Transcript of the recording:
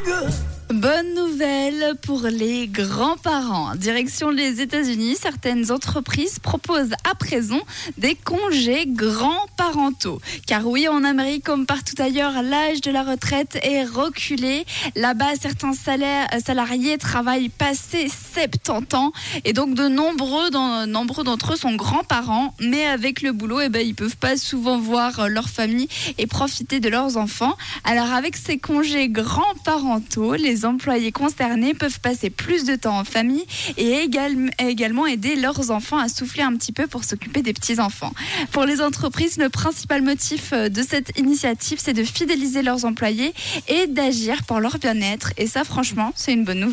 nigga. Bonne nouvelle pour les grands-parents. Direction les États-Unis, certaines entreprises proposent à présent des congés grands-parentaux. Car oui, en Amérique, comme partout ailleurs, l'âge de la retraite est reculé. Là-bas, certains salariés travaillent passé 70 ans et donc de nombreux, d'entre eux sont grands-parents. Mais avec le boulot, eh ben, ils peuvent pas souvent voir leur famille et profiter de leurs enfants. Alors avec ces congés grands-parentaux, les employés concernés peuvent passer plus de temps en famille et également aider leurs enfants à souffler un petit peu pour s'occuper des petits-enfants. Pour les entreprises, le principal motif euh, de cette initiative, c'est de fidéliser leurs employés et d'agir pour leur bien-être. Et ça, franchement, c'est une bonne nouvelle.